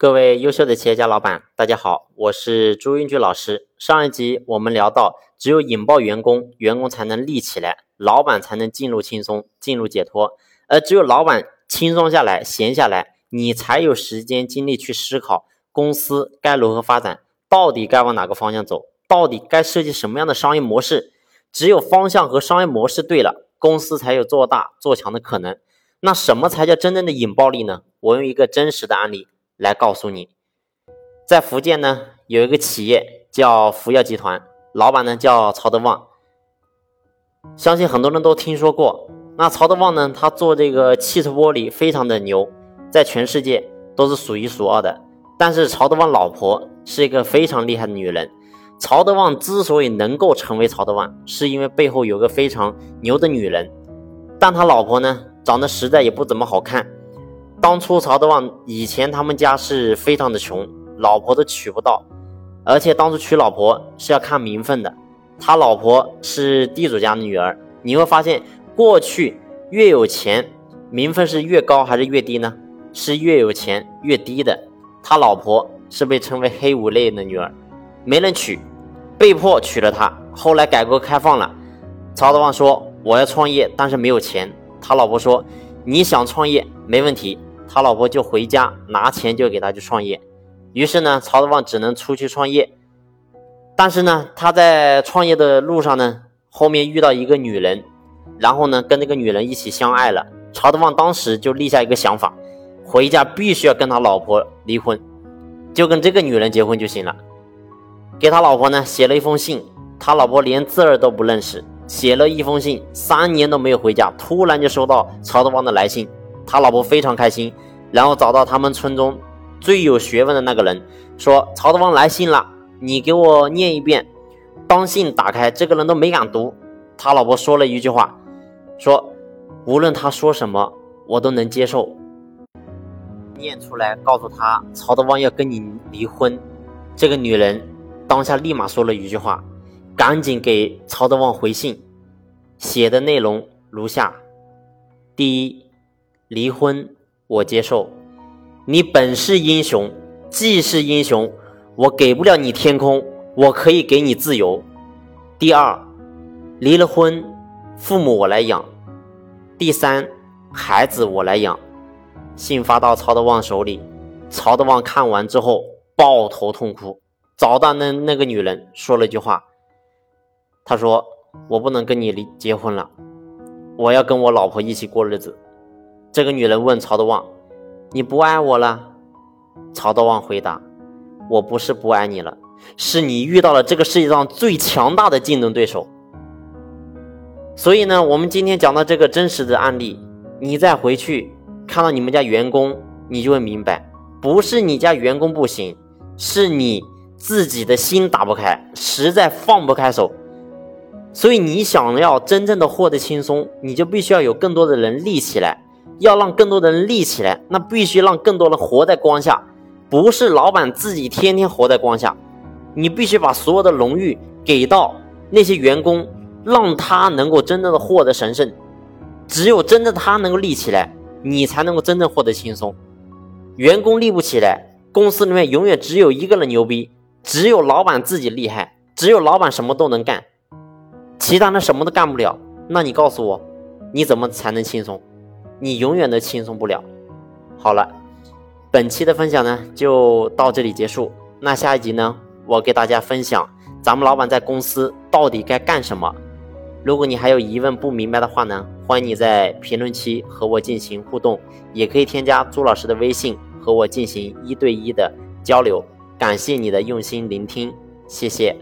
各位优秀的企业家老板，大家好，我是朱英举老师。上一集我们聊到，只有引爆员工，员工才能立起来，老板才能进入轻松，进入解脱。而只有老板轻松下来、闲下来，你才有时间精力去思考公司该如何发展，到底该往哪个方向走，到底该设计什么样的商业模式。只有方向和商业模式对了，公司才有做大做强的可能。那什么才叫真正的引爆力呢？我用一个真实的案例。来告诉你，在福建呢有一个企业叫福耀集团，老板呢叫曹德旺，相信很多人都听说过。那曹德旺呢，他做这个汽车玻璃非常的牛，在全世界都是数一数二的。但是曹德旺老婆是一个非常厉害的女人。曹德旺之所以能够成为曹德旺，是因为背后有个非常牛的女人，但他老婆呢长得实在也不怎么好看。当初曹德旺以前他们家是非常的穷，老婆都娶不到，而且当初娶老婆是要看名分的，他老婆是地主家的女儿。你会发现，过去越有钱，名分是越高还是越低呢？是越有钱越低的。他老婆是被称为黑五类的女儿，没人娶，被迫娶了她。后来改革开放了，曹德旺说我要创业，但是没有钱。他老婆说你想创业没问题。他老婆就回家拿钱就给他去创业，于是呢，曹德旺只能出去创业。但是呢，他在创业的路上呢，后面遇到一个女人，然后呢，跟那个女人一起相爱了。曹德旺当时就立下一个想法，回家必须要跟他老婆离婚，就跟这个女人结婚就行了。给他老婆呢写了一封信，他老婆连字儿都不认识，写了一封信，三年都没有回家，突然就收到曹德旺的来信。他老婆非常开心，然后找到他们村中最有学问的那个人，说：“曹德旺来信了，你给我念一遍。”当信打开，这个人都没敢读。他老婆说了一句话，说：“无论他说什么，我都能接受。”念出来，告诉他曹德旺要跟你离婚。这个女人当下立马说了一句话，赶紧给曹德旺回信，写的内容如下：第一。离婚，我接受。你本是英雄，既是英雄，我给不了你天空，我可以给你自由。第二，离了婚，父母我来养。第三，孩子我来养。信发到曹德旺手里，曹德旺看完之后抱头痛哭，找到那那个女人说了句话，他说：“我不能跟你离结婚了，我要跟我老婆一起过日子。”这个女人问曹德旺：“你不爱我了？”曹德旺回答：“我不是不爱你了，是你遇到了这个世界上最强大的竞争对手。”所以呢，我们今天讲到这个真实的案例，你再回去看到你们家员工，你就会明白，不是你家员工不行，是你自己的心打不开，实在放不开手。所以你想要真正的获得轻松，你就必须要有更多的人立起来。要让更多的人立起来，那必须让更多人活在光下，不是老板自己天天活在光下。你必须把所有的荣誉给到那些员工，让他能够真正的获得神圣。只有真正他能够立起来，你才能够真正获得轻松。员工立不起来，公司里面永远只有一个人牛逼，只有老板自己厉害，只有老板什么都能干，其他人什么都干不了。那你告诉我，你怎么才能轻松？你永远都轻松不了。好了，本期的分享呢就到这里结束。那下一集呢，我给大家分享咱们老板在公司到底该干什么。如果你还有疑问不明白的话呢，欢迎你在评论区和我进行互动，也可以添加朱老师的微信和我进行一对一的交流。感谢你的用心聆听，谢谢。